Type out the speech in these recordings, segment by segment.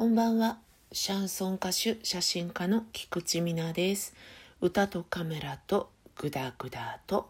こんばんは。シャンソン歌手、写真家の菊池美奈です。歌とカメラとグダグダと。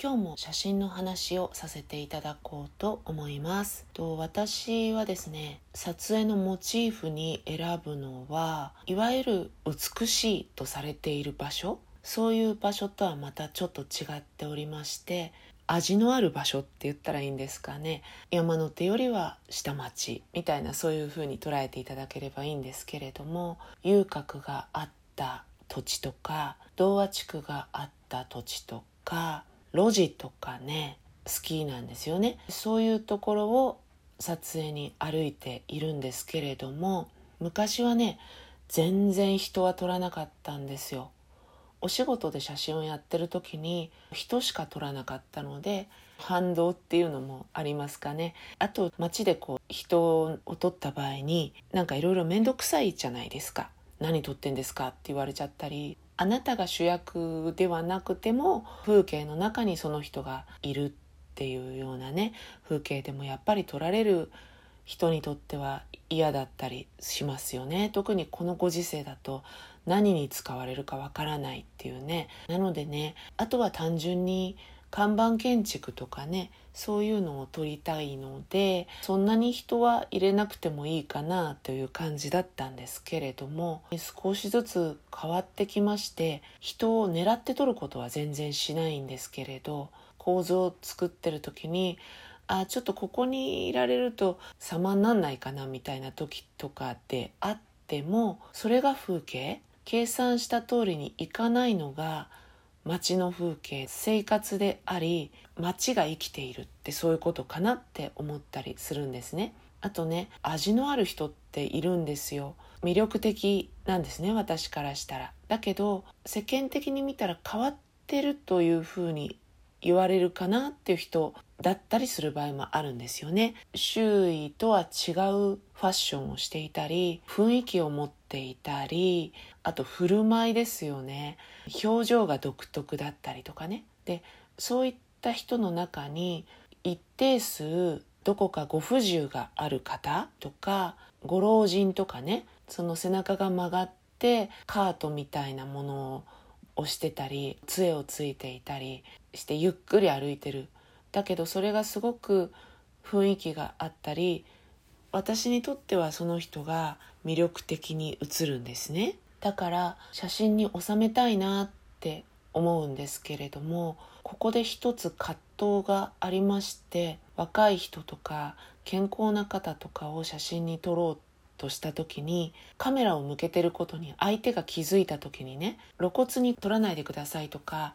今日も写真の話をさせていただこうと思いますと私はですね撮影のモチーフに選ぶのはいわゆる美しいとされている場所そういう場所とはまたちょっと違っておりまして味のある場所って言ったらいいんですかね。山手よりは下町みたいなそういうふうに捉えていただければいいんですけれども遊郭があった土地とか童話地区があった土地とか路地とかね好きなんですよね。そういうところを撮影に歩いているんですけれども昔はね全然人は撮らなかったんですよ。お仕事で写真をやってる時に人しか撮らなかったので反動っていうのもありますかね。あと街でこう人を撮った場合になんかいろいろ面倒くさいじゃないですか。何撮ってんですかって言われちゃったりあなたが主役ではなくても風景の中にその人がいるっていうようなね風景でもやっぱり撮られる人にとっては嫌だったりしますよね。特にこのご時世だと何に使われるかわからないっていうね。なのでねあとは単純に看板建築とかねそういうのを撮りたいのでそんなに人は入れなくてもいいかなという感じだったんですけれども少しずつ変わってきまして人を狙って撮ることは全然しないんですけれど構造を作ってる時にあちょっとここにいられると様になんないかなみたいな時とかであってもそれが風景計算した通りにいかないのが街の風景生活であり街が生きているってそういうことかなって思ったりするんですね。あとね味のある人っているんですよ。魅力的なんですね私からしたら。だけど世間的に見たら変わってるというふうに言われるかなっていう人だったりする場合もあるんですよね。周囲とは違うファッションをしていたり雰囲気を持っていたりあと振る舞いですよね。表情が独特だったりとかね。でそういった人の中に一定数どこかご不自由がある方とかご老人とかねその背中が曲がってカートみたいなものを押してたり杖をついていたりしてゆっくり歩いてる。だけどそれがすごく雰囲気があったり私にとってはその人が魅力的に映るんですねだから写真に収めたいなって思うんですけれどもここで一つ葛藤がありまして若い人とか健康な方とかを写真に撮ろうとした時にカメラを向けてることに相手が気づいた時にね露骨に撮らないでくださいとか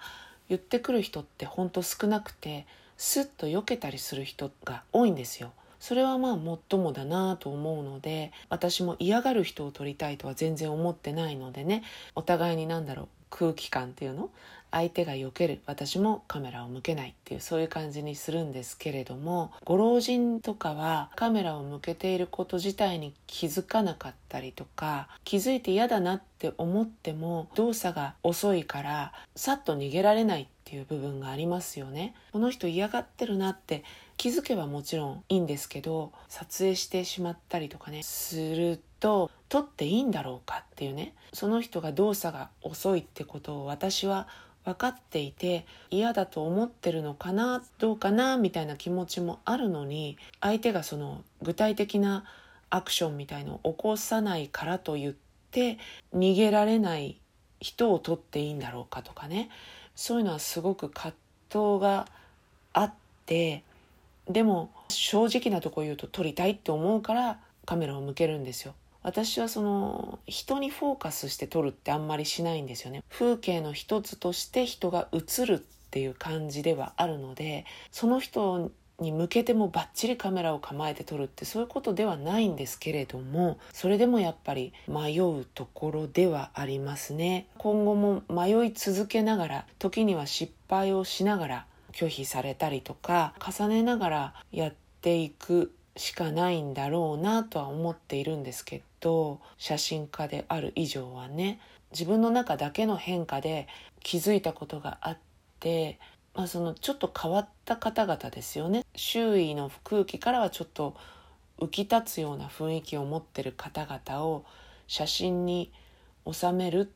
言ってくる人ってほんと少なくてスッと避けたりする人が多いんですよ。それはまあもっともだなと思うので私も嫌がる人を取りたいとは全然思ってないのでねお互いに何だろう空気感っていうの相手が避ける。私もカメラを向けないっていうそういう感じにするんですけれどもご老人とかはカメラを向けていること自体に気づかなかったりとか気づいて嫌だなって思っても動作が遅いからさっと逃げられないっていう部分がありますよね。この人嫌がってるなって気づけばもちろんいいんですけど撮影してしまったりとかねすると撮っていいんだろうかっていうねその人が動作が遅いってことを私は分かっていて嫌だと思ってるのかなどうかなみたいな気持ちもあるのに相手がその具体的なアクションみたいのを起こさないからと言って逃げられない人を撮っていいんだろうかとかね。そういうのはすごく葛藤があってでも正直なとこ言うと撮りたいって思うからカメラを向けるんですよ。私はその人にフォーカスして撮るってあんまりしないんですよね。風景の一つとして人が映るっていう感じではあるのでその人に向けてもバッチリカメラを構えて撮るってそういうことではないんですけれどもそれでもやっぱり迷うところではありますね。今後も迷い続けながら時には失敗をしながら拒否されたりとか重ねながらやっていくしかないんだろうなとは思っているんですけど写真家である以上はね自分の中だけの変化で気づいたことがあってまあ、そのちょっと変わった方々ですよね。周囲の空気からはちょっと浮き立つような雰囲気を持ってる方々を写真に収めるっ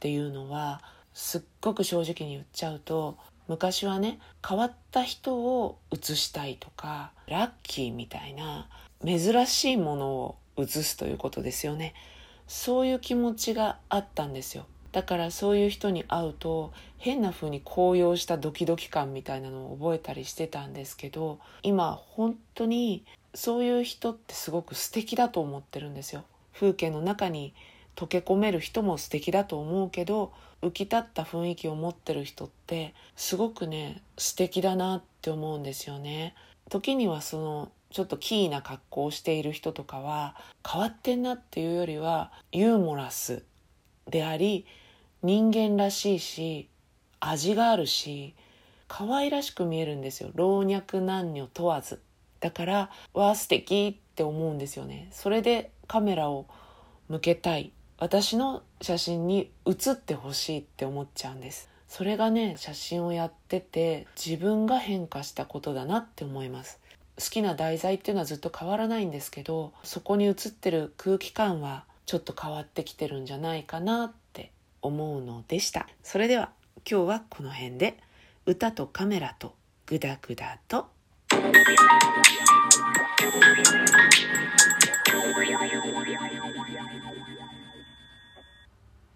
ていうのはすっごく正直に言っちゃうと昔はね変わった人を写したいとかラッキーみたいな珍しいものを写すということですよね。そういう気持ちがあったんですよ。だからそういう人に会うと変な風に高揚したドキドキ感みたいなのを覚えたりしてたんですけど今本当にそういう人ってすごく素敵だと思ってるんですよ。風景の中に溶け込める人も素敵だと思うけど浮き立った雰囲気を持ってる人ってすごくね素敵だなって思うんですよね。時にはそのちょっとキーな格好をしている人とかは変わってんなっていうよりはユーモラスであり人間らしいし味があるし可愛らしく見えるんですよ。老若男女問わず。だからわあ素敵って思うんですよね。それでカメラを向けたい。私の写真に写ってほしいって思っちゃうんです。それがね写真をやってて自分が変化したことだなって思います。好きな題材っていうのはずっと変わらないんですけどそこに映ってる空気感はちょっと変わってきてるんじゃないかなって思うのでした。それでは今日はこの辺で。歌とカメラとグダグダと「